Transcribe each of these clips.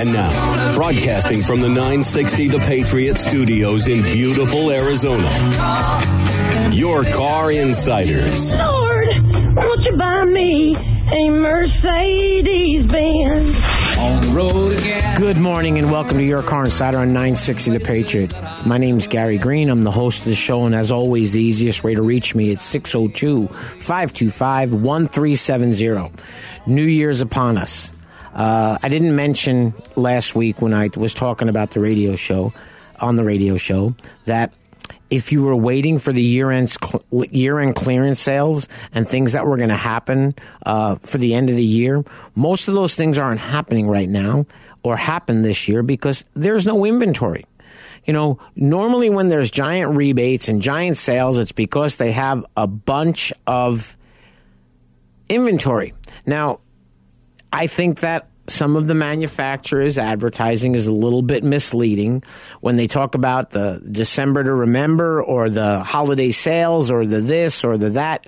And now, broadcasting from the 960 The Patriot Studios in beautiful Arizona, your car insiders. Lord, won't you buy me a Mercedes Benz? On the road again. Good morning and welcome to Your Car Insider on 960 The Patriot. My name is Gary Green. I'm the host of the show, and as always, the easiest way to reach me is 602 525 1370. New Year's upon us. Uh, I didn't mention last week when I was talking about the radio show, on the radio show, that if you were waiting for the year end year end clearance sales and things that were going to happen uh, for the end of the year, most of those things aren't happening right now or happen this year because there's no inventory. You know, normally when there's giant rebates and giant sales, it's because they have a bunch of inventory. Now, I think that some of the manufacturers' advertising is a little bit misleading when they talk about the December to remember or the holiday sales or the this or the that.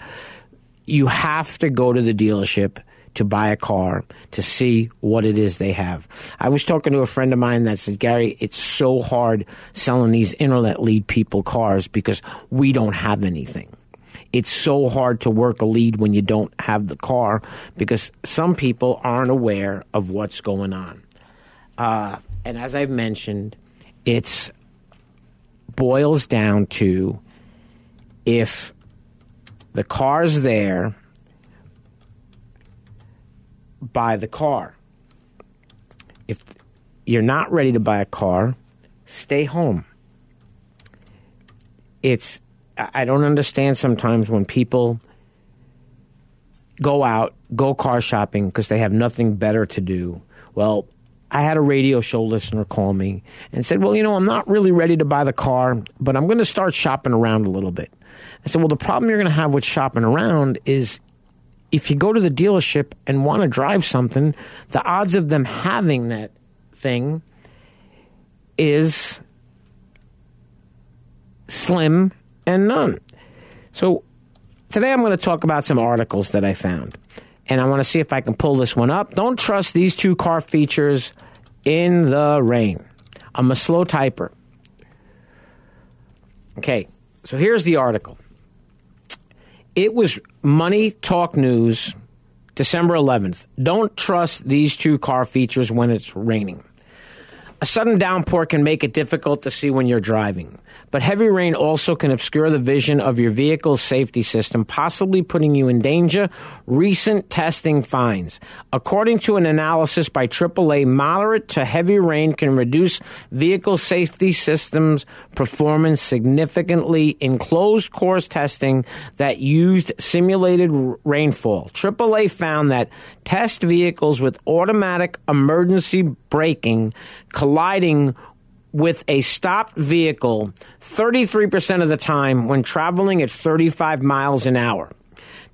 You have to go to the dealership to buy a car to see what it is they have. I was talking to a friend of mine that said, Gary, it's so hard selling these internet lead people cars because we don't have anything it's so hard to work a lead when you don't have the car because some people aren't aware of what's going on. Uh, and as I've mentioned, it's boils down to if the car's there, buy the car. If you're not ready to buy a car, stay home. It's I don't understand sometimes when people go out, go car shopping because they have nothing better to do. Well, I had a radio show listener call me and said, Well, you know, I'm not really ready to buy the car, but I'm going to start shopping around a little bit. I said, Well, the problem you're going to have with shopping around is if you go to the dealership and want to drive something, the odds of them having that thing is slim and none. So today I'm going to talk about some articles that I found. And I want to see if I can pull this one up. Don't trust these two car features in the rain. I'm a slow typer. Okay, so here's the article. It was Money Talk News, December 11th. Don't trust these two car features when it's raining. A sudden downpour can make it difficult to see when you're driving but heavy rain also can obscure the vision of your vehicle's safety system, possibly putting you in danger. Recent testing finds. According to an analysis by AAA, moderate to heavy rain can reduce vehicle safety systems performance significantly in closed course testing that used simulated rainfall. AAA found that test vehicles with automatic emergency braking colliding with a stopped vehicle 33% of the time when traveling at 35 miles an hour.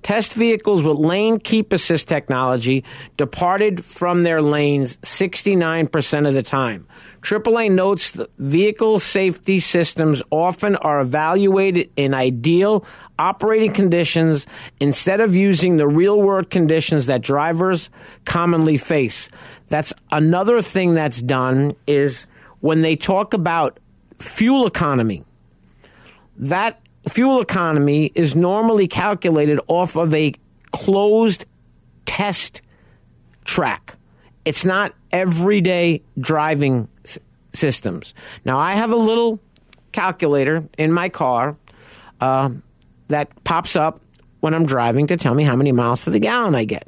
Test vehicles with lane keep assist technology departed from their lanes 69% of the time. AAA notes that vehicle safety systems often are evaluated in ideal operating conditions instead of using the real world conditions that drivers commonly face. That's another thing that's done is when they talk about fuel economy, that fuel economy is normally calculated off of a closed test track. It's not everyday driving s- systems. Now, I have a little calculator in my car uh, that pops up when I'm driving to tell me how many miles to the gallon I get.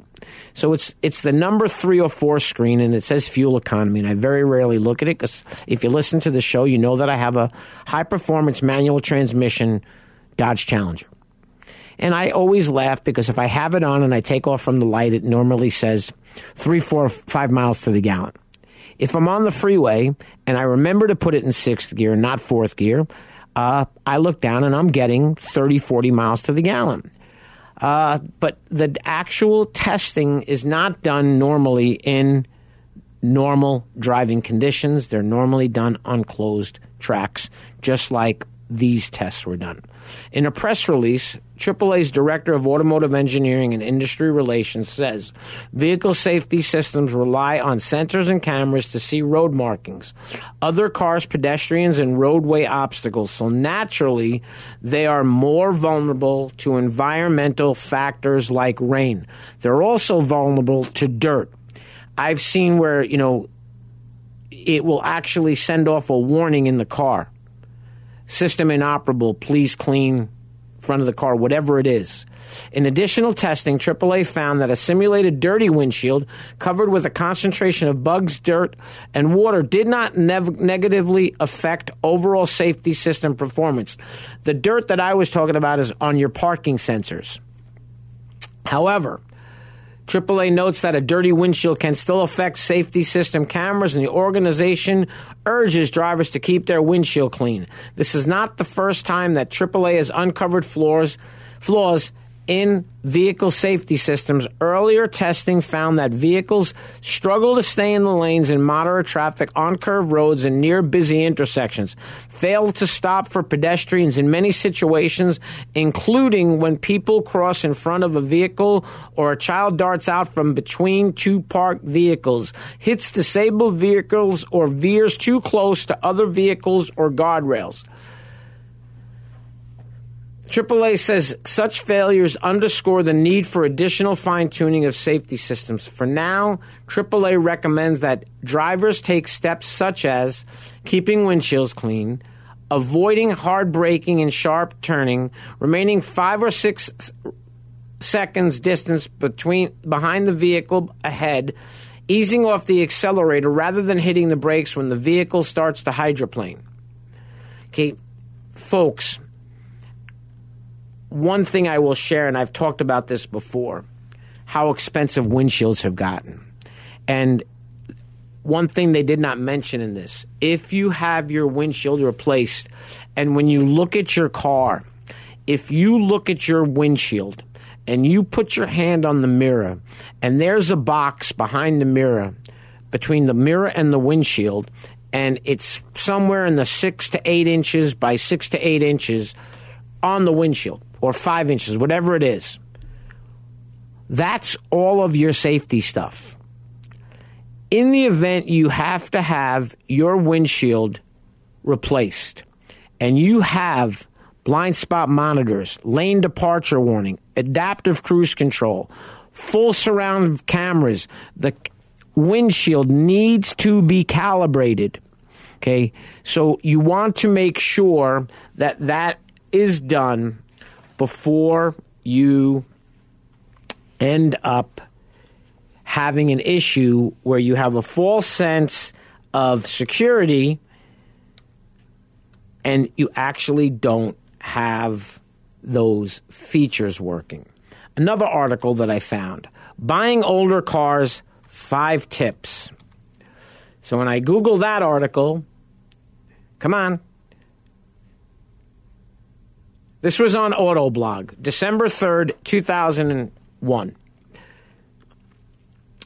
So it's it's the number three or four screen, and it says fuel economy. And I very rarely look at it because if you listen to the show, you know that I have a high performance manual transmission Dodge Challenger. And I always laugh because if I have it on and I take off from the light, it normally says three, four, five miles to the gallon. If I'm on the freeway and I remember to put it in sixth gear, not fourth gear, uh, I look down and I'm getting 30, 40 miles to the gallon. Uh, but the actual testing is not done normally in normal driving conditions. They're normally done on closed tracks, just like these tests were done. In a press release, AAA's Director of Automotive Engineering and Industry Relations says vehicle safety systems rely on sensors and cameras to see road markings, other cars, pedestrians, and roadway obstacles. So naturally, they are more vulnerable to environmental factors like rain. They're also vulnerable to dirt. I've seen where, you know, it will actually send off a warning in the car system inoperable, please clean front of the car, whatever it is. In additional testing, AAA found that a simulated dirty windshield covered with a concentration of bugs, dirt, and water did not negatively affect overall safety system performance. The dirt that I was talking about is on your parking sensors. However, AAA notes that a dirty windshield can still affect safety system cameras, and the organization urges drivers to keep their windshield clean. This is not the first time that AAA has uncovered flaws, flaws in vehicle safety systems, earlier testing found that vehicles struggle to stay in the lanes in moderate traffic on curved roads and near busy intersections, fail to stop for pedestrians in many situations, including when people cross in front of a vehicle or a child darts out from between two parked vehicles, hits disabled vehicles, or veers too close to other vehicles or guardrails. AAA says such failures underscore the need for additional fine tuning of safety systems. For now, AAA recommends that drivers take steps such as keeping windshields clean, avoiding hard braking and sharp turning, remaining five or six seconds distance between behind the vehicle ahead, easing off the accelerator rather than hitting the brakes when the vehicle starts to hydroplane. Okay, folks one thing I will share, and I've talked about this before, how expensive windshields have gotten. And one thing they did not mention in this if you have your windshield replaced, and when you look at your car, if you look at your windshield and you put your hand on the mirror, and there's a box behind the mirror, between the mirror and the windshield, and it's somewhere in the six to eight inches by six to eight inches on the windshield or five inches, whatever it is. That's all of your safety stuff. In the event you have to have your windshield replaced and you have blind spot monitors, lane departure warning, adaptive cruise control, full surround cameras, the windshield needs to be calibrated. Okay, so you want to make sure that that is done before you end up having an issue where you have a false sense of security and you actually don't have those features working. Another article that I found buying older cars, five tips. So when I Google that article, come on, this was on Autoblog, December 3rd, 2001.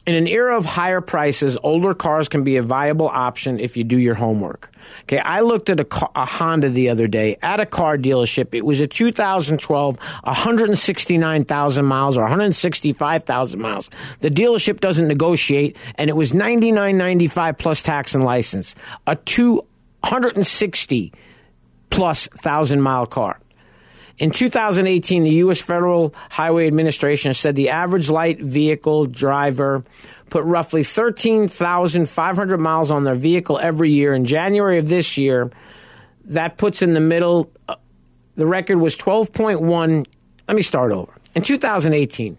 In an era of higher prices, older cars can be a viable option if you do your homework. Okay, I looked at a, a, Honda the other day at a car dealership. It was a 2012, 169,000 miles or 165,000 miles. The dealership doesn't negotiate, and it was 99.95 plus tax and license. A 260 plus thousand mile car. In 2018, the U.S. Federal Highway Administration said the average light vehicle driver put roughly 13,500 miles on their vehicle every year. In January of this year, that puts in the middle, uh, the record was 12.1. Let me start over. In 2018,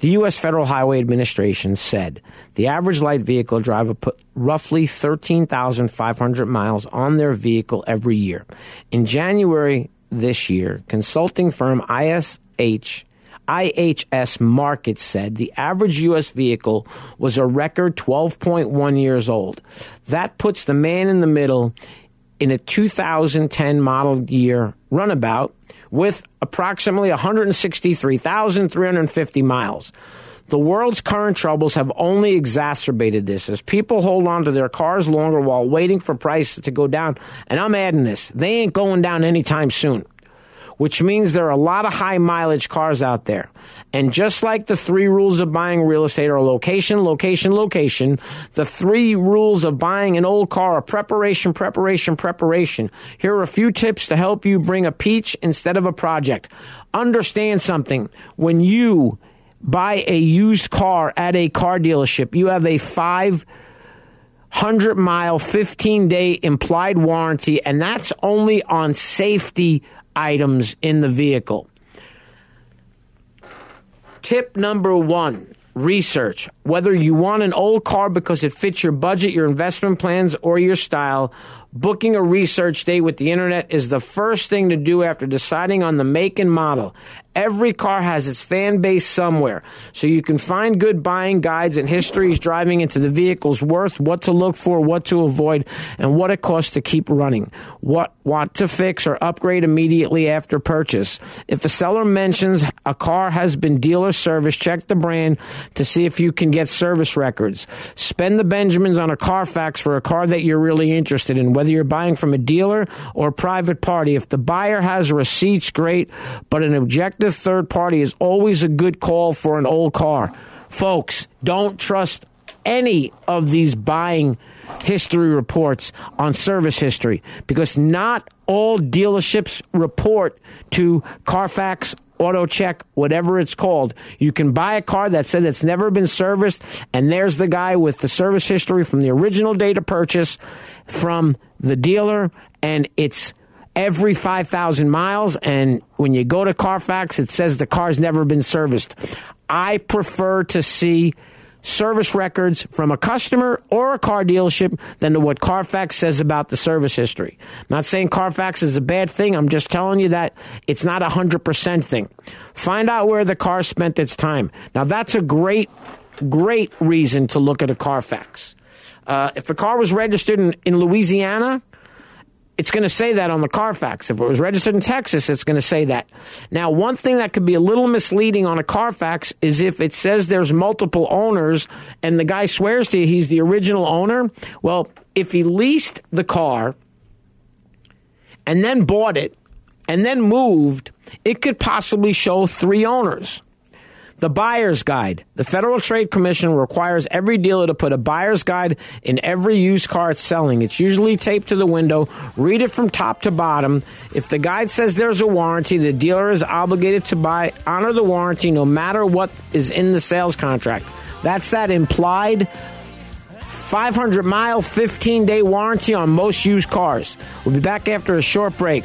the U.S. Federal Highway Administration said the average light vehicle driver put roughly 13,500 miles on their vehicle every year. In January this year, consulting firm IS, IH IHS Markit said the average U.S. vehicle was a record 12.1 years old. That puts the man in the middle in a 2010 model year runabout with approximately 163,350 miles. The world's current troubles have only exacerbated this as people hold on to their cars longer while waiting for prices to go down. And I'm adding this, they ain't going down anytime soon which means there are a lot of high mileage cars out there. And just like the three rules of buying real estate are location, location, location, the three rules of buying an old car are preparation, preparation, preparation. Here are a few tips to help you bring a peach instead of a project. Understand something. When you buy a used car at a car dealership, you have a 500 mile, 15 day implied warranty, and that's only on safety items in the vehicle. Tip number one research. Whether you want an old car because it fits your budget, your investment plans, or your style, booking a research day with the internet is the first thing to do after deciding on the make and model. Every car has its fan base somewhere, so you can find good buying guides and histories driving into the vehicle's worth, what to look for, what to avoid, and what it costs to keep running. What what to fix or upgrade immediately after purchase. If a seller mentions a car has been dealer service, check the brand to see if you can get service records. Spend the Benjamins on a Carfax for a car that you're really interested in, whether you're buying from a dealer or a private party. If the buyer has receipts, great, but an objective third party is always a good call for an old car. Folks, don't trust any of these buying history reports on service history because not all dealerships report to Carfax auto check, whatever it's called. You can buy a car that said it's never been serviced, and there's the guy with the service history from the original date of purchase from the dealer, and it's every 5,000 miles. And when you go to Carfax, it says the car's never been serviced. I prefer to see service records from a customer or a car dealership than to what Carfax says about the service history. I'm not saying Carfax is a bad thing. I'm just telling you that it's not a 100% thing. Find out where the car spent its time. Now, that's a great, great reason to look at a Carfax. Uh, if the car was registered in, in Louisiana, it's going to say that on the Carfax. If it was registered in Texas, it's going to say that. Now, one thing that could be a little misleading on a Carfax is if it says there's multiple owners and the guy swears to you he's the original owner. Well, if he leased the car and then bought it and then moved, it could possibly show three owners. The buyer's guide. The Federal Trade Commission requires every dealer to put a buyer's guide in every used car it's selling. It's usually taped to the window. Read it from top to bottom. If the guide says there's a warranty, the dealer is obligated to buy honor the warranty no matter what is in the sales contract. That's that implied 500 mile, 15 day warranty on most used cars. We'll be back after a short break.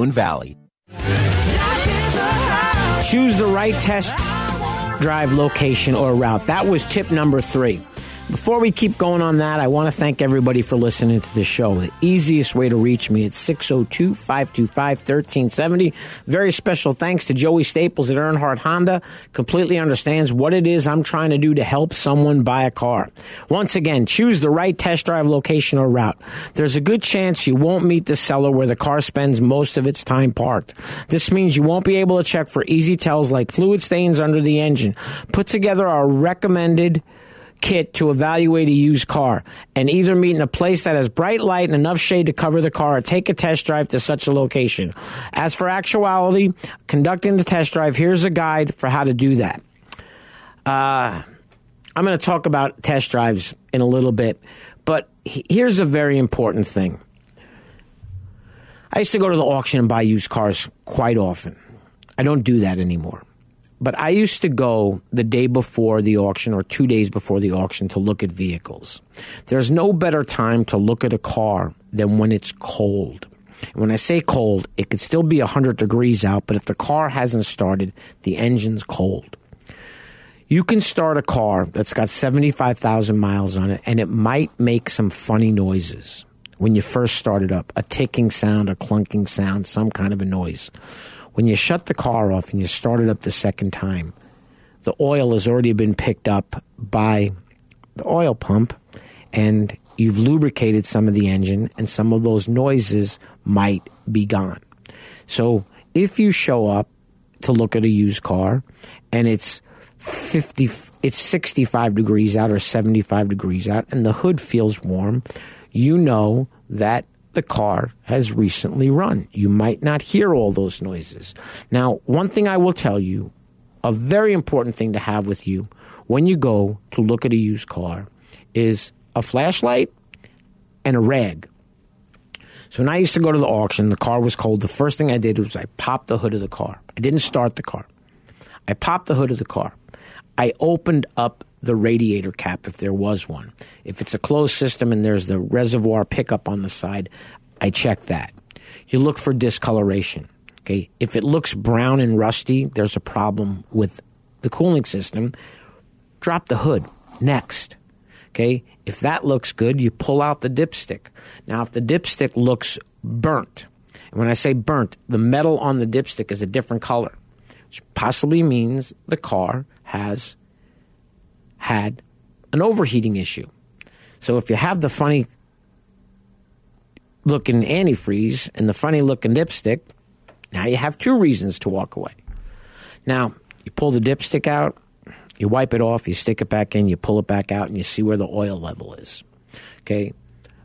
Valley. Choose the right test drive location or route. That was tip number three. Before we keep going on that, I want to thank everybody for listening to the show. The easiest way to reach me is 602 525 1370. Very special thanks to Joey Staples at Earnhardt Honda. Completely understands what it is I'm trying to do to help someone buy a car. Once again, choose the right test drive location or route. There's a good chance you won't meet the seller where the car spends most of its time parked. This means you won't be able to check for easy tells like fluid stains under the engine. Put together our recommended kit to evaluate a used car and either meet in a place that has bright light and enough shade to cover the car or take a test drive to such a location. As for actuality, conducting the test drive, here's a guide for how to do that. Uh, I'm going to talk about test drives in a little bit, but here's a very important thing. I used to go to the auction and buy used cars quite often. I don't do that anymore. But I used to go the day before the auction or two days before the auction to look at vehicles. There's no better time to look at a car than when it's cold. When I say cold, it could still be 100 degrees out, but if the car hasn't started, the engine's cold. You can start a car that's got 75,000 miles on it, and it might make some funny noises when you first start it up a ticking sound, a clunking sound, some kind of a noise. When you shut the car off and you start it up the second time, the oil has already been picked up by the oil pump and you've lubricated some of the engine and some of those noises might be gone. So if you show up to look at a used car and it's 50 it's 65 degrees out or 75 degrees out and the hood feels warm, you know that the car has recently run. You might not hear all those noises. Now, one thing I will tell you, a very important thing to have with you when you go to look at a used car is a flashlight and a rag. So when I used to go to the auction, the car was cold. The first thing I did was I popped the hood of the car. I didn't start the car. I popped the hood of the car. I opened up the radiator cap if there was one. If it's a closed system and there's the reservoir pickup on the side, I check that. You look for discoloration. Okay, if it looks brown and rusty, there's a problem with the cooling system. Drop the hood. Next. Okay, if that looks good, you pull out the dipstick. Now, if the dipstick looks burnt, and when I say burnt, the metal on the dipstick is a different color, which possibly means the car has had an overheating issue. So if you have the funny looking antifreeze and the funny looking dipstick, now you have two reasons to walk away. Now, you pull the dipstick out, you wipe it off, you stick it back in, you pull it back out, and you see where the oil level is. Okay?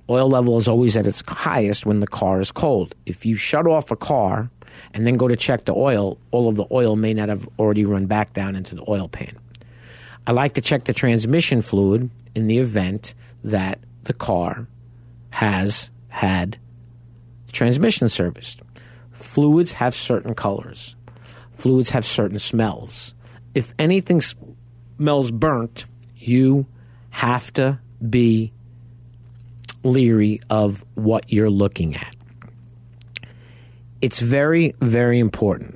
Oil level is always at its highest when the car is cold. If you shut off a car and then go to check the oil, all of the oil may not have already run back down into the oil pan. I like to check the transmission fluid in the event that the car has had transmission serviced. Fluids have certain colors. Fluids have certain smells. If anything smells burnt, you have to be leery of what you're looking at. It's very, very important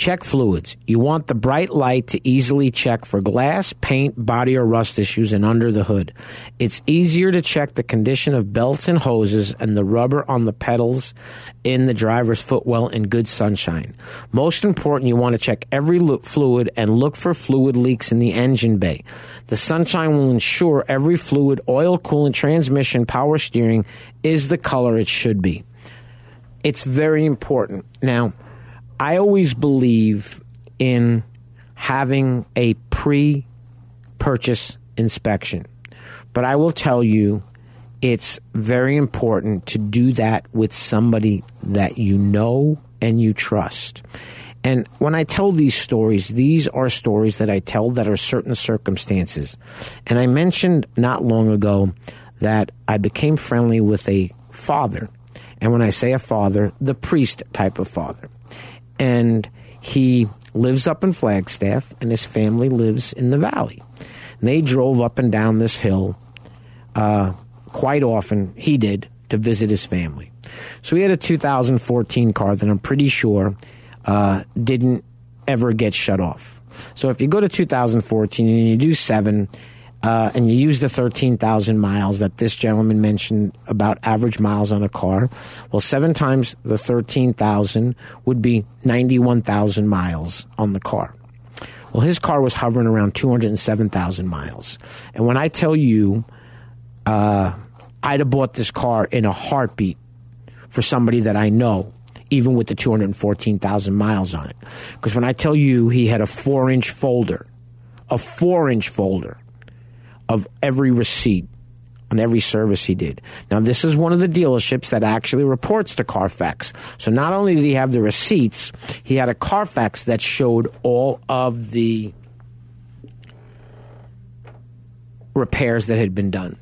Check fluids. You want the bright light to easily check for glass, paint, body, or rust issues and under the hood. It's easier to check the condition of belts and hoses and the rubber on the pedals in the driver's footwell in good sunshine. Most important, you want to check every fluid and look for fluid leaks in the engine bay. The sunshine will ensure every fluid, oil, coolant, transmission, power steering is the color it should be. It's very important. Now, I always believe in having a pre purchase inspection. But I will tell you, it's very important to do that with somebody that you know and you trust. And when I tell these stories, these are stories that I tell that are certain circumstances. And I mentioned not long ago that I became friendly with a father. And when I say a father, the priest type of father. And he lives up in Flagstaff, and his family lives in the valley. And they drove up and down this hill uh, quite often, he did, to visit his family. So he had a 2014 car that I'm pretty sure uh, didn't ever get shut off. So if you go to 2014 and you do seven, uh, and you use the 13,000 miles that this gentleman mentioned about average miles on a car, well, seven times the 13,000 would be 91,000 miles on the car. Well, his car was hovering around 207,000 miles. And when I tell you, uh, I'd have bought this car in a heartbeat for somebody that I know, even with the 214,000 miles on it. Because when I tell you he had a four inch folder, a four inch folder of every receipt on every service he did. Now, this is one of the dealerships that actually reports to Carfax. So not only did he have the receipts, he had a Carfax that showed all of the repairs that had been done.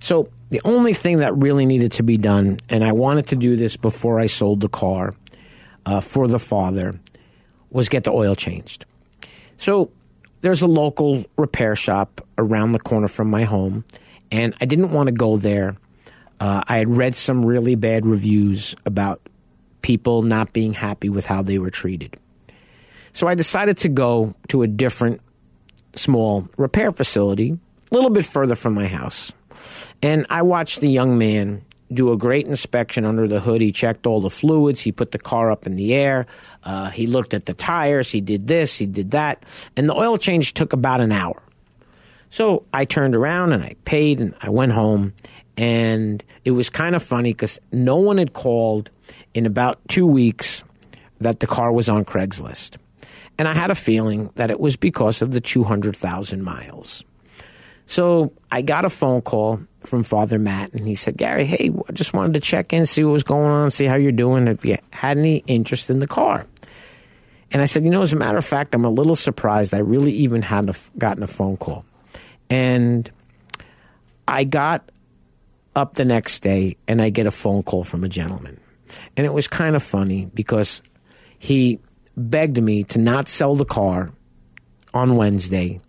So the only thing that really needed to be done, and I wanted to do this before I sold the car uh, for the father, was get the oil changed. So there's a local repair shop around the corner from my home, and I didn't want to go there. Uh, I had read some really bad reviews about people not being happy with how they were treated. So I decided to go to a different small repair facility, a little bit further from my house. And I watched the young man do a great inspection under the hood. He checked all the fluids. He put the car up in the air. Uh, he looked at the tires. He did this. He did that. And the oil change took about an hour. So I turned around and I paid and I went home. And it was kind of funny because no one had called in about two weeks that the car was on Craigslist. And I had a feeling that it was because of the 200,000 miles. So I got a phone call from Father Matt, and he said, Gary, hey, I just wanted to check in, see what was going on, see how you're doing, if you had any interest in the car. And I said, you know, as a matter of fact, I'm a little surprised. I really even hadn't gotten a phone call. And I got up the next day and I get a phone call from a gentleman. And it was kind of funny because he begged me to not sell the car on Wednesday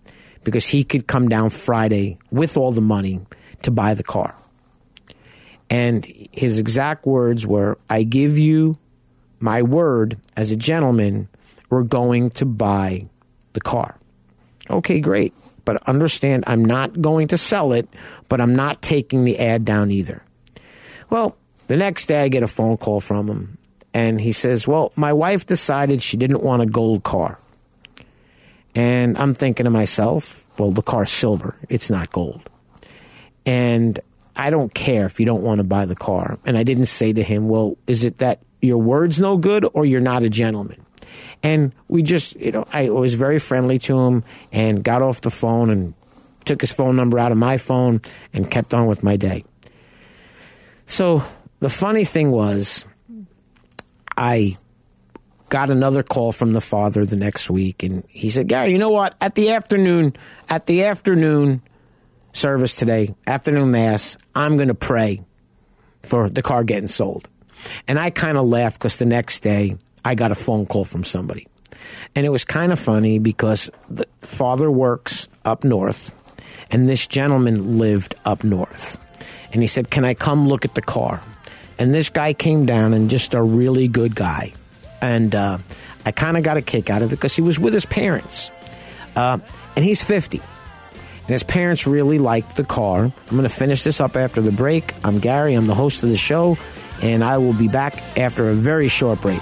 because he could come down Friday with all the money to buy the car. And his exact words were I give you my word as a gentleman, we're going to buy the car. Okay, great. But understand, I'm not going to sell it, but I'm not taking the ad down either. Well, the next day I get a phone call from him, and he says, Well, my wife decided she didn't want a gold car. And I'm thinking to myself, Well, the car's silver, it's not gold. And I don't care if you don't want to buy the car. And I didn't say to him, Well, is it that your word's no good or you're not a gentleman? And we just, you know, I was very friendly to him and got off the phone and took his phone number out of my phone and kept on with my day. So the funny thing was, I got another call from the father the next week and he said, Gary, you know what? At the afternoon, at the afternoon service today, afternoon mass, I'm going to pray for the car getting sold. And I kind of laughed because the next day I got a phone call from somebody. And it was kind of funny because the father works up north and this gentleman lived up north. And he said, Can I come look at the car? And this guy came down and just a really good guy. And uh, I kind of got a kick out of it because he was with his parents. Uh, and he's 50. And his parents really liked the car. I'm going to finish this up after the break. I'm Gary, I'm the host of the show, and I will be back after a very short break.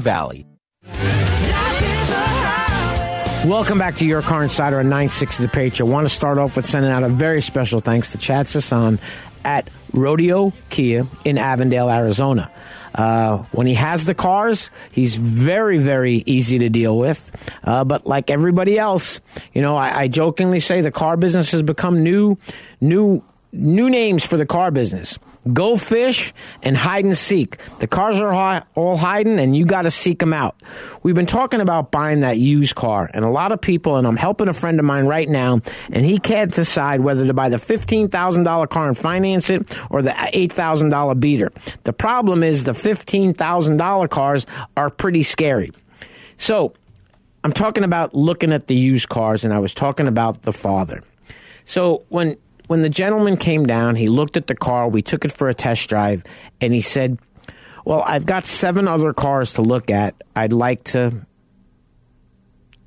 Valley. Welcome back to Your Car Insider on 960 The Patriot. I want to start off with sending out a very special thanks to Chad Sasson at Rodeo Kia in Avondale, Arizona. Uh, when he has the cars, he's very, very easy to deal with. Uh, but like everybody else, you know, I, I jokingly say the car business has become new, new, new names for the car business. Go fish and hide and seek. The cars are all hiding, and you got to seek them out. We've been talking about buying that used car, and a lot of people, and I'm helping a friend of mine right now, and he can't decide whether to buy the $15,000 car and finance it or the $8,000 beater. The problem is the $15,000 cars are pretty scary. So, I'm talking about looking at the used cars, and I was talking about the father. So, when when the gentleman came down, he looked at the car. We took it for a test drive, and he said, "Well, I've got seven other cars to look at. I'd like to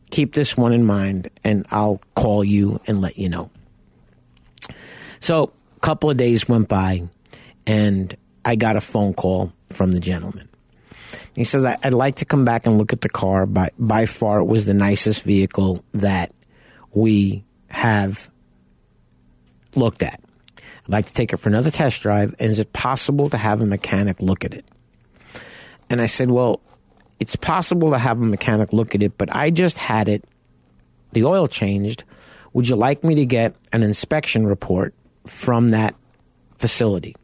keep this one in mind, and I'll call you and let you know." So, a couple of days went by, and I got a phone call from the gentleman. He says, I'd like to come back and look at the car. By, by far, it was the nicest vehicle that we have looked at. I'd like to take it for another test drive. Is it possible to have a mechanic look at it? And I said, Well, it's possible to have a mechanic look at it, but I just had it, the oil changed. Would you like me to get an inspection report from that facility?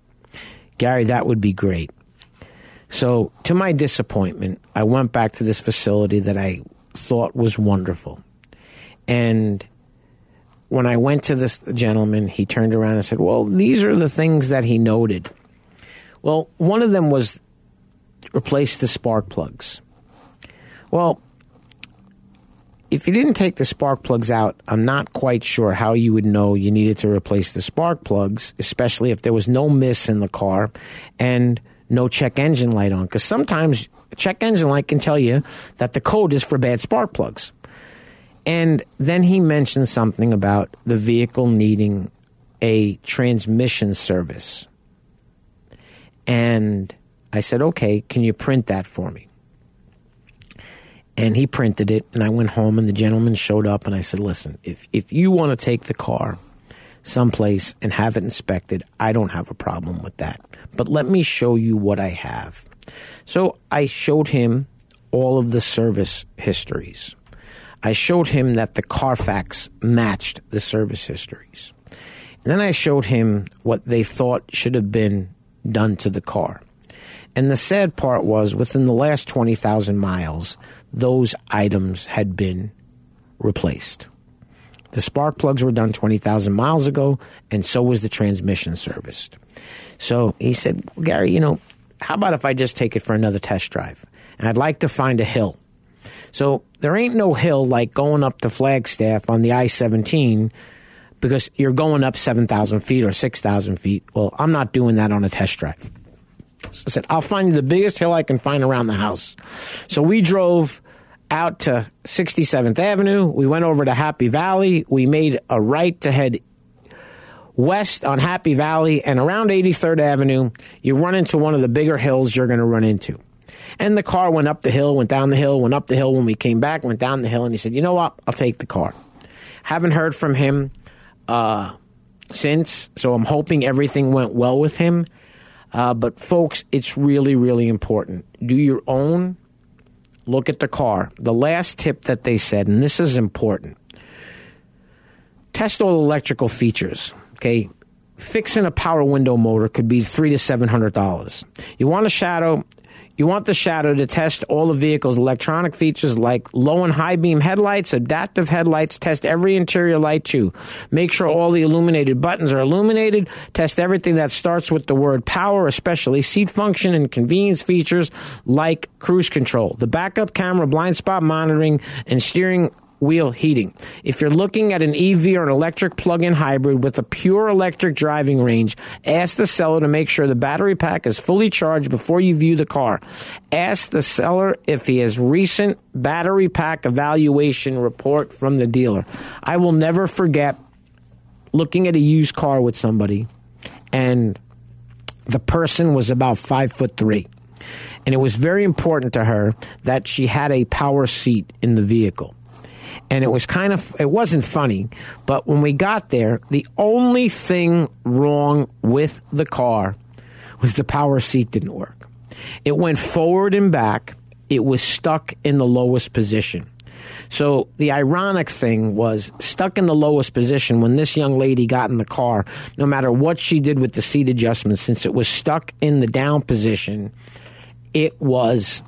Gary, that would be great. So, to my disappointment, I went back to this facility that I thought was wonderful. And when I went to this gentleman, he turned around and said, Well, these are the things that he noted. Well, one of them was replace the spark plugs. Well, if you didn't take the spark plugs out, I'm not quite sure how you would know you needed to replace the spark plugs, especially if there was no miss in the car and no check engine light on. Because sometimes check engine light can tell you that the code is for bad spark plugs. And then he mentioned something about the vehicle needing a transmission service. And I said, okay, can you print that for me? And he printed it, and I went home, and the gentleman showed up, and I said, listen, if, if you want to take the car someplace and have it inspected, I don't have a problem with that. But let me show you what I have. So I showed him all of the service histories. I showed him that the Carfax matched the service histories. And then I showed him what they thought should have been done to the car. And the sad part was within the last 20,000 miles, those items had been replaced. The spark plugs were done 20,000 miles ago, and so was the transmission serviced. So he said, Gary, you know, how about if I just take it for another test drive? And I'd like to find a hill. So there ain't no hill like going up to Flagstaff on the I 17 because you're going up 7,000 feet or 6,000 feet. Well, I'm not doing that on a test drive. So I said, I'll find you the biggest hill I can find around the house. So we drove out to 67th Avenue. We went over to Happy Valley. We made a right to head west on Happy Valley and around 83rd Avenue. You run into one of the bigger hills you're going to run into. And the car went up the hill, went down the hill, went up the hill when we came back, went down the hill, and he said, You know what? I'll take the car. Haven't heard from him uh, since, so I'm hoping everything went well with him. Uh, but, folks, it's really, really important. Do your own look at the car. The last tip that they said, and this is important test all electrical features. Okay. Fixing a power window motor could be three to seven hundred dollars. You want a shadow You want the shadow to test all the vehicle's electronic features like low and high beam headlights, adaptive headlights, test every interior light too. Make sure all the illuminated buttons are illuminated, test everything that starts with the word power, especially seat function and convenience features like cruise control. The backup camera, blind spot monitoring, and steering wheel heating. If you're looking at an EV or an electric plug-in hybrid with a pure electric driving range, ask the seller to make sure the battery pack is fully charged before you view the car. Ask the seller if he has recent battery pack evaluation report from the dealer. I will never forget looking at a used car with somebody and the person was about five foot three. And it was very important to her that she had a power seat in the vehicle and it was kind of it wasn't funny but when we got there the only thing wrong with the car was the power seat didn't work. It went forward and back. It was stuck in the lowest position. So the ironic thing was stuck in the lowest position when this young lady got in the car no matter what she did with the seat adjustment since it was stuck in the down position it was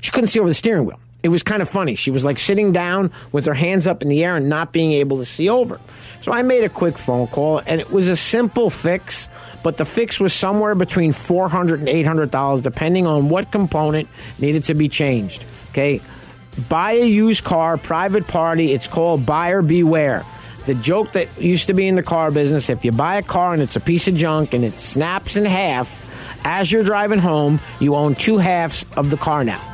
she couldn't see over the steering wheel it was kind of funny. She was like sitting down with her hands up in the air and not being able to see over. So I made a quick phone call, and it was a simple fix, but the fix was somewhere between $400 and $800, depending on what component needed to be changed. Okay? Buy a used car, private party, it's called buyer beware. The joke that used to be in the car business if you buy a car and it's a piece of junk and it snaps in half, as you're driving home, you own two halves of the car now.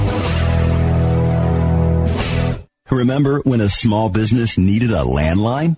Remember when a small business needed a landline?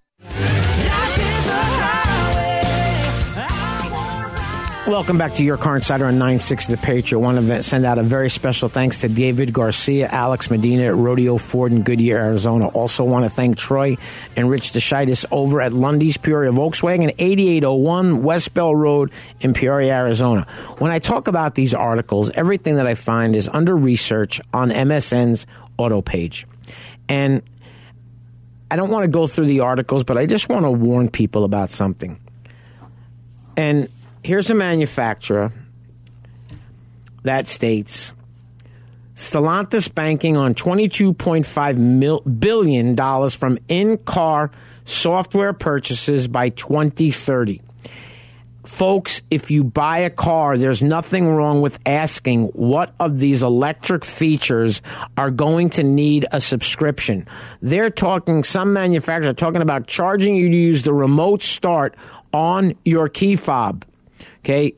Welcome back to Your Car Insider on 960 The Patriot. I want to send out a very special thanks to David Garcia, Alex Medina at Rodeo Ford in Goodyear, Arizona. Also want to thank Troy and Rich DeShitis over at Lundy's Peoria Volkswagen, 8801 West Bell Road in Peoria, Arizona. When I talk about these articles, everything that I find is under research on MSN's auto page. And I don't want to go through the articles, but I just want to warn people about something. And here's a manufacturer that states Stellantis banking on $22.5 mil- billion dollars from in-car software purchases by 2030. Folks, if you buy a car, there's nothing wrong with asking what of these electric features are going to need a subscription. They're talking, some manufacturers are talking about charging you to use the remote start on your key fob. Okay.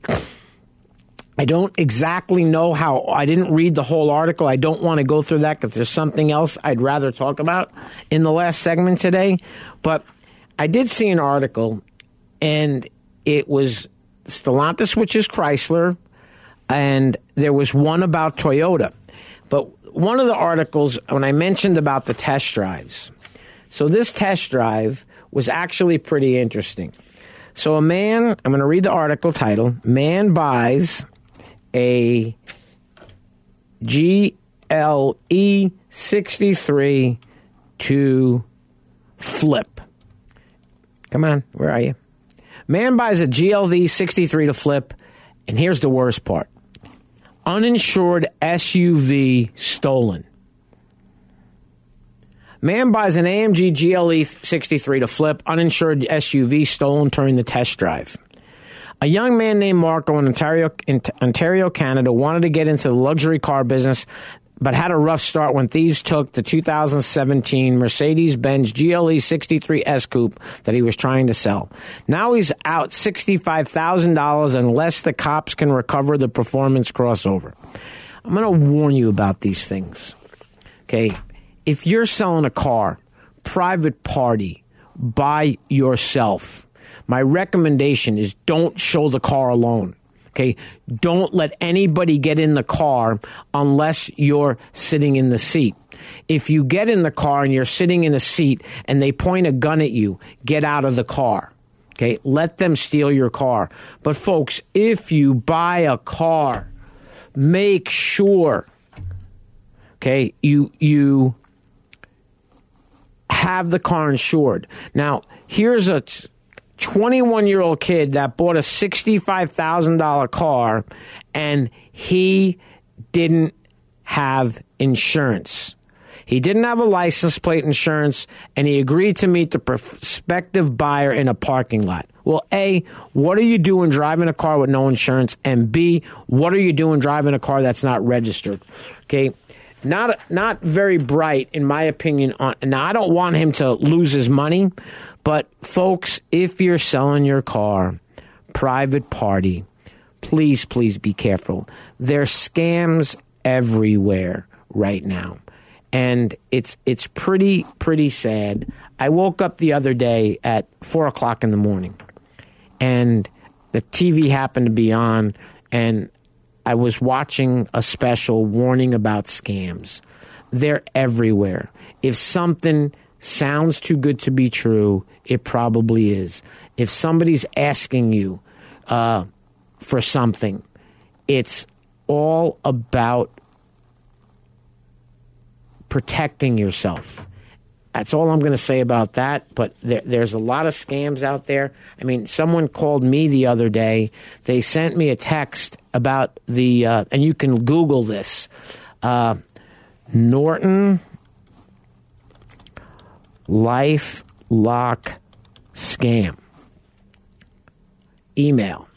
I don't exactly know how, I didn't read the whole article. I don't want to go through that because there's something else I'd rather talk about in the last segment today. But I did see an article and it was Stellantis, which is Chrysler, and there was one about Toyota. But one of the articles, when I mentioned about the test drives, so this test drive was actually pretty interesting. So a man, I'm going to read the article title Man buys a GLE 63 to flip. Come on, where are you? Man buys a GLV 63 to flip, and here's the worst part uninsured SUV stolen. Man buys an AMG GLE 63 to flip, uninsured SUV stolen during the test drive. A young man named Marco in Ontario, in Ontario, Canada, wanted to get into the luxury car business but had a rough start when thieves took the 2017 Mercedes Benz GLE 63 S Coupe that he was trying to sell. Now he's out $65,000 unless the cops can recover the performance crossover. I'm going to warn you about these things. Okay. If you're selling a car, private party, by yourself, my recommendation is don't show the car alone. Okay. Don't let anybody get in the car unless you're sitting in the seat. If you get in the car and you're sitting in a seat and they point a gun at you, get out of the car. Okay. Let them steal your car. But folks, if you buy a car, make sure, okay, you, you, have the car insured. Now, here's a 21 year old kid that bought a $65,000 car and he didn't have insurance. He didn't have a license plate insurance and he agreed to meet the prospective buyer in a parking lot. Well, A, what are you doing driving a car with no insurance? And B, what are you doing driving a car that's not registered? Okay. Not not very bright in my opinion on now I don't want him to lose his money, but folks, if you're selling your car, private party, please, please be careful. There's scams everywhere right now. And it's it's pretty pretty sad. I woke up the other day at four o'clock in the morning, and the TV happened to be on, and I was watching a special warning about scams. They're everywhere. If something sounds too good to be true, it probably is. If somebody's asking you uh, for something, it's all about protecting yourself. That's all I'm going to say about that. But there, there's a lot of scams out there. I mean, someone called me the other day. They sent me a text about the, uh, and you can Google this uh, Norton Life Lock Scam. Email.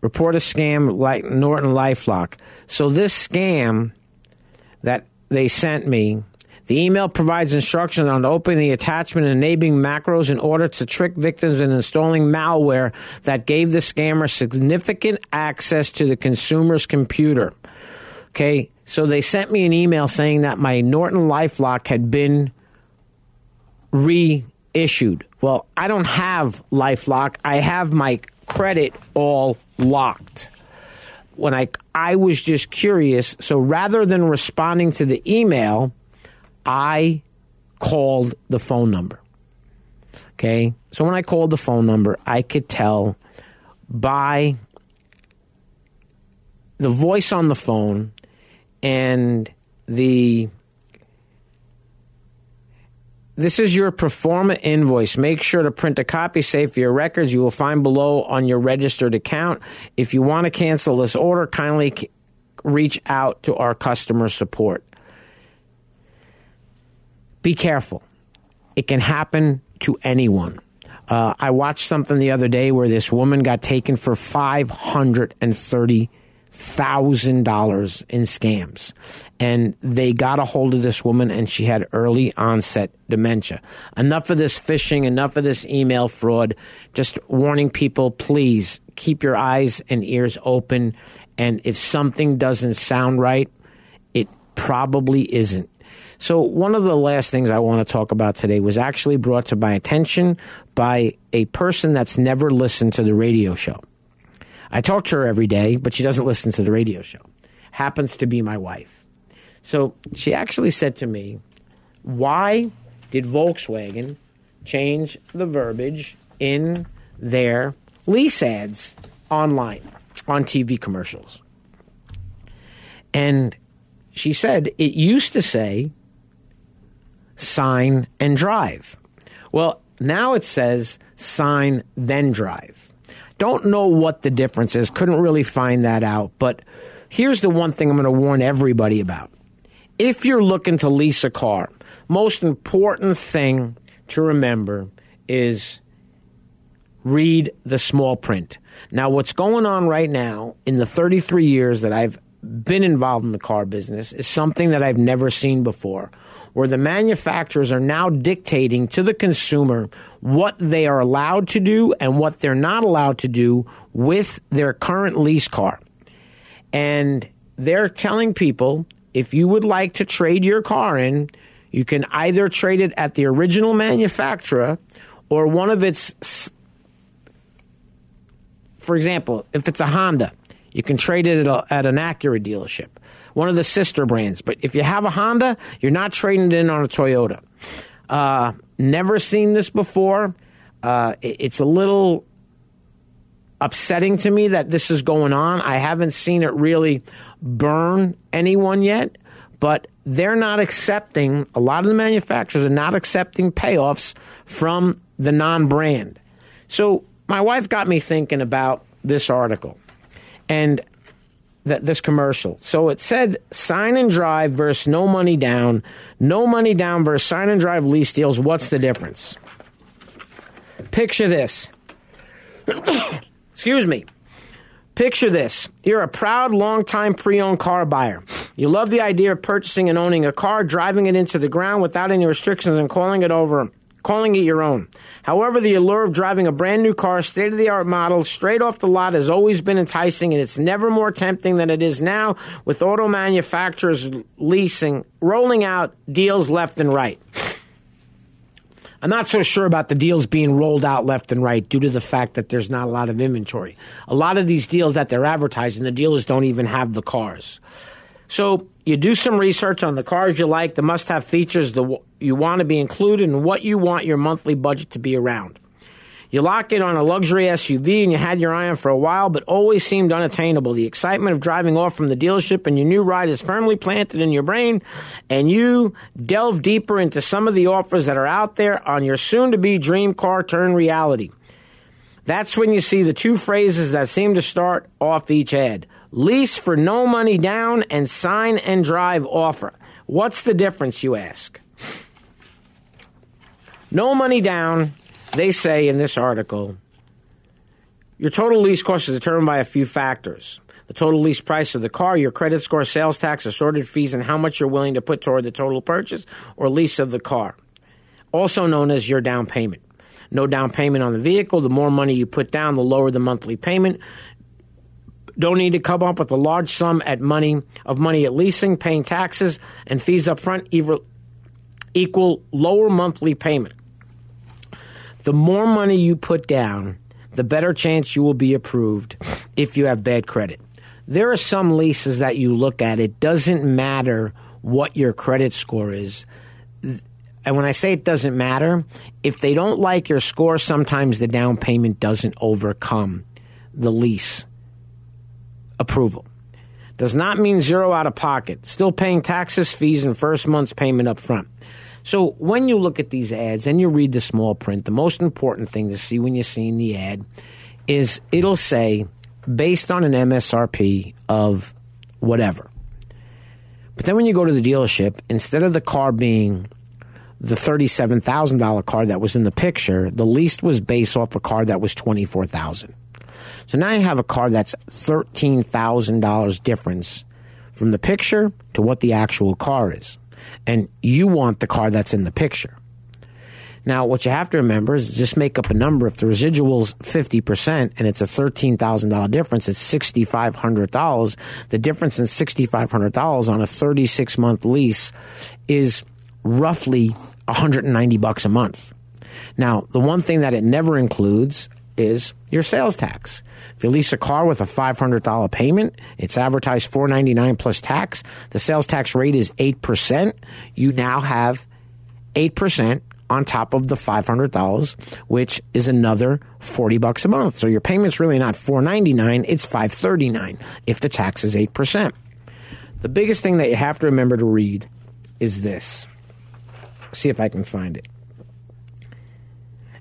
Report a scam like Norton Lifelock. So this scam they sent me. The email provides instructions on opening the attachment and enabling macros in order to trick victims in installing malware that gave the scammer significant access to the consumer's computer. Okay, so they sent me an email saying that my Norton Lifelock had been reissued. Well, I don't have Lifelock. I have my credit all locked when I I was just curious. So rather than responding to the email, I called the phone number. Okay? So when I called the phone number, I could tell by the voice on the phone and the this is your proforma invoice. Make sure to print a copy, save for your records. You will find below on your registered account. If you want to cancel this order, kindly reach out to our customer support. Be careful. It can happen to anyone. Uh, I watched something the other day where this woman got taken for five hundred and thirty thousand dollars in scams. And they got a hold of this woman and she had early onset dementia. Enough of this phishing enough of this email fraud. Just warning people please keep your eyes and ears open. And if something doesn't sound right it probably isn't. So one of the last things I want to talk about today was actually brought to my attention by a person that's never listened to the radio show I talk to her every day, but she doesn't listen to the radio show. Happens to be my wife. So she actually said to me, Why did Volkswagen change the verbiage in their lease ads online on TV commercials? And she said it used to say sign and drive. Well, now it says sign then drive. Don't know what the difference is. Couldn't really find that out. But here's the one thing I'm going to warn everybody about. If you're looking to lease a car, most important thing to remember is read the small print. Now, what's going on right now in the 33 years that I've been involved in the car business is something that I've never seen before, where the manufacturers are now dictating to the consumer what they are allowed to do and what they're not allowed to do with their current lease car. And they're telling people if you would like to trade your car in, you can either trade it at the original manufacturer or one of its for example, if it's a Honda, you can trade it at, a, at, an Acura dealership, one of the sister brands. But if you have a Honda, you're not trading it in on a Toyota. Uh, never seen this before. Uh, it, it's a little upsetting to me that this is going on. I haven't seen it really burn anyone yet, but they're not accepting, a lot of the manufacturers are not accepting payoffs from the non brand. So my wife got me thinking about this article and that this commercial. So it said sign and drive versus no money down, no money down versus sign and drive lease deals. What's the difference? Picture this. Excuse me. Picture this. You're a proud, long-time pre-owned car buyer. You love the idea of purchasing and owning a car, driving it into the ground without any restrictions and calling it over calling it your own. However, the allure of driving a brand new car, state of the art model, straight off the lot has always been enticing, and it's never more tempting than it is now with auto manufacturers leasing, rolling out deals left and right. I'm not so sure about the deals being rolled out left and right due to the fact that there's not a lot of inventory. A lot of these deals that they're advertising, the dealers don't even have the cars. So you do some research on the cars you like, the must have features the, you want to be included, and what you want your monthly budget to be around. You lock in on a luxury SUV and you had your eye on for a while, but always seemed unattainable. The excitement of driving off from the dealership and your new ride is firmly planted in your brain, and you delve deeper into some of the offers that are out there on your soon to be dream car turn reality. That's when you see the two phrases that seem to start off each ad lease for no money down and sign and drive offer. What's the difference, you ask? No money down, they say in this article. Your total lease cost is determined by a few factors the total lease price of the car, your credit score, sales tax, assorted fees, and how much you're willing to put toward the total purchase or lease of the car, also known as your down payment. No down payment on the vehicle. The more money you put down, the lower the monthly payment don't need to come up with a large sum at money of money at leasing, paying taxes and fees up front equal, equal lower monthly payment. The more money you put down, the better chance you will be approved if you have bad credit. There are some leases that you look at, it doesn't matter what your credit score is. And when I say it doesn't matter, if they don't like your score, sometimes the down payment doesn't overcome the lease approval. Does not mean zero out of pocket. Still paying taxes, fees, and first month's payment up front. So when you look at these ads and you read the small print, the most important thing to see when you're seeing the ad is it'll say based on an MSRP of whatever. But then when you go to the dealership, instead of the car being the $37,000 car that was in the picture, the lease was based off a car that was 24000 so now you have a car that's $13,000 difference from the picture to what the actual car is. And you want the car that's in the picture. Now, what you have to remember is just make up a number. If the residual's 50% and it's a $13,000 difference, it's $6,500. The difference in $6,500 on a 36 month lease is roughly 190 bucks a month. Now, the one thing that it never includes is your sales tax. If you lease a car with a $500 payment, it's advertised 499 plus tax. The sales tax rate is 8%. You now have 8% on top of the $500, which is another 40 bucks a month. So your payment's really not 499, it's 539 if the tax is 8%. The biggest thing that you have to remember to read is this. See if I can find it.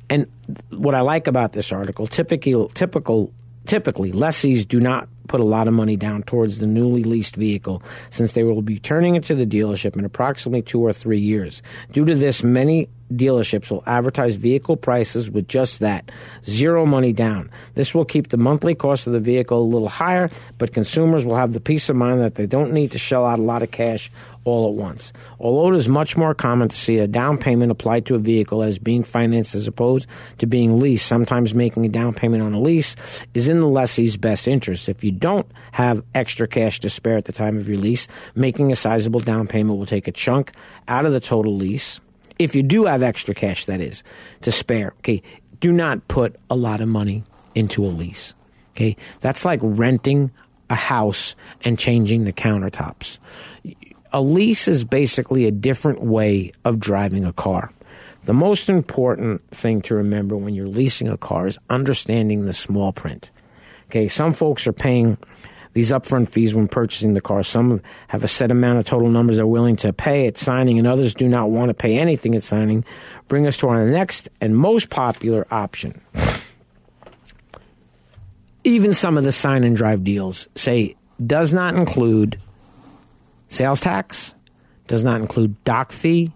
And what I like about this article, typical, typical Typically, lessees do not put a lot of money down towards the newly leased vehicle since they will be turning it to the dealership in approximately two or three years. Due to this, many dealerships will advertise vehicle prices with just that zero money down. This will keep the monthly cost of the vehicle a little higher, but consumers will have the peace of mind that they don't need to shell out a lot of cash all at once. Although it is much more common to see a down payment applied to a vehicle as being financed as opposed to being leased, sometimes making a down payment on a lease is in the lessee's best interest. If you don't have extra cash to spare at the time of your lease, making a sizable down payment will take a chunk out of the total lease. If you do have extra cash, that is, to spare, okay, do not put a lot of money into a lease. Okay, that's like renting a house and changing the countertops a lease is basically a different way of driving a car. The most important thing to remember when you're leasing a car is understanding the small print. Okay, some folks are paying these upfront fees when purchasing the car. Some have a set amount of total numbers they're willing to pay at signing, and others do not want to pay anything at signing. Bring us to our next and most popular option. Even some of the sign and drive deals say does not include Sales tax does not include doc fee,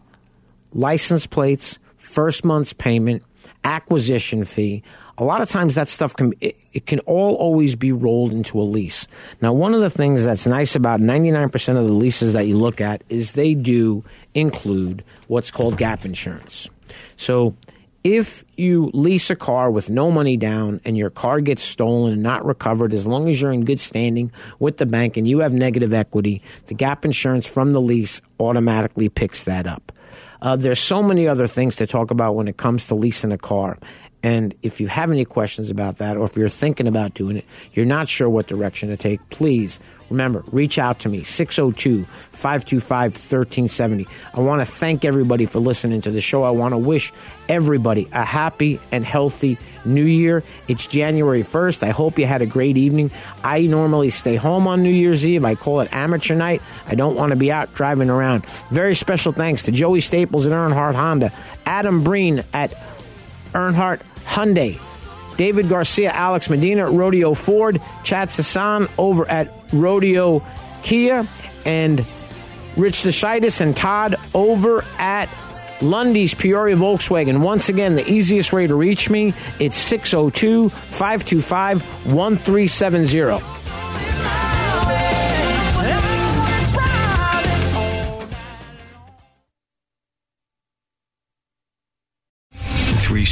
license plates, first month's payment, acquisition fee. A lot of times that stuff can it, it, can all always be rolled into a lease. Now, one of the things that's nice about 99% of the leases that you look at is they do include what's called gap insurance. So if you lease a car with no money down and your car gets stolen and not recovered, as long as you're in good standing with the bank and you have negative equity, the gap insurance from the lease automatically picks that up. Uh, there's so many other things to talk about when it comes to leasing a car. And if you have any questions about that, or if you're thinking about doing it, you're not sure what direction to take, please Remember, reach out to me, 602 525 1370. I want to thank everybody for listening to the show. I want to wish everybody a happy and healthy new year. It's January 1st. I hope you had a great evening. I normally stay home on New Year's Eve. I call it amateur night. I don't want to be out driving around. Very special thanks to Joey Staples at Earnhardt Honda, Adam Breen at Earnhardt Hyundai. David Garcia, Alex Medina Rodeo Ford, Chad Sasan over at Rodeo Kia, and Rich Deschitis and Todd over at Lundy's Peoria Volkswagen. Once again, the easiest way to reach me, it's 602 525 1370.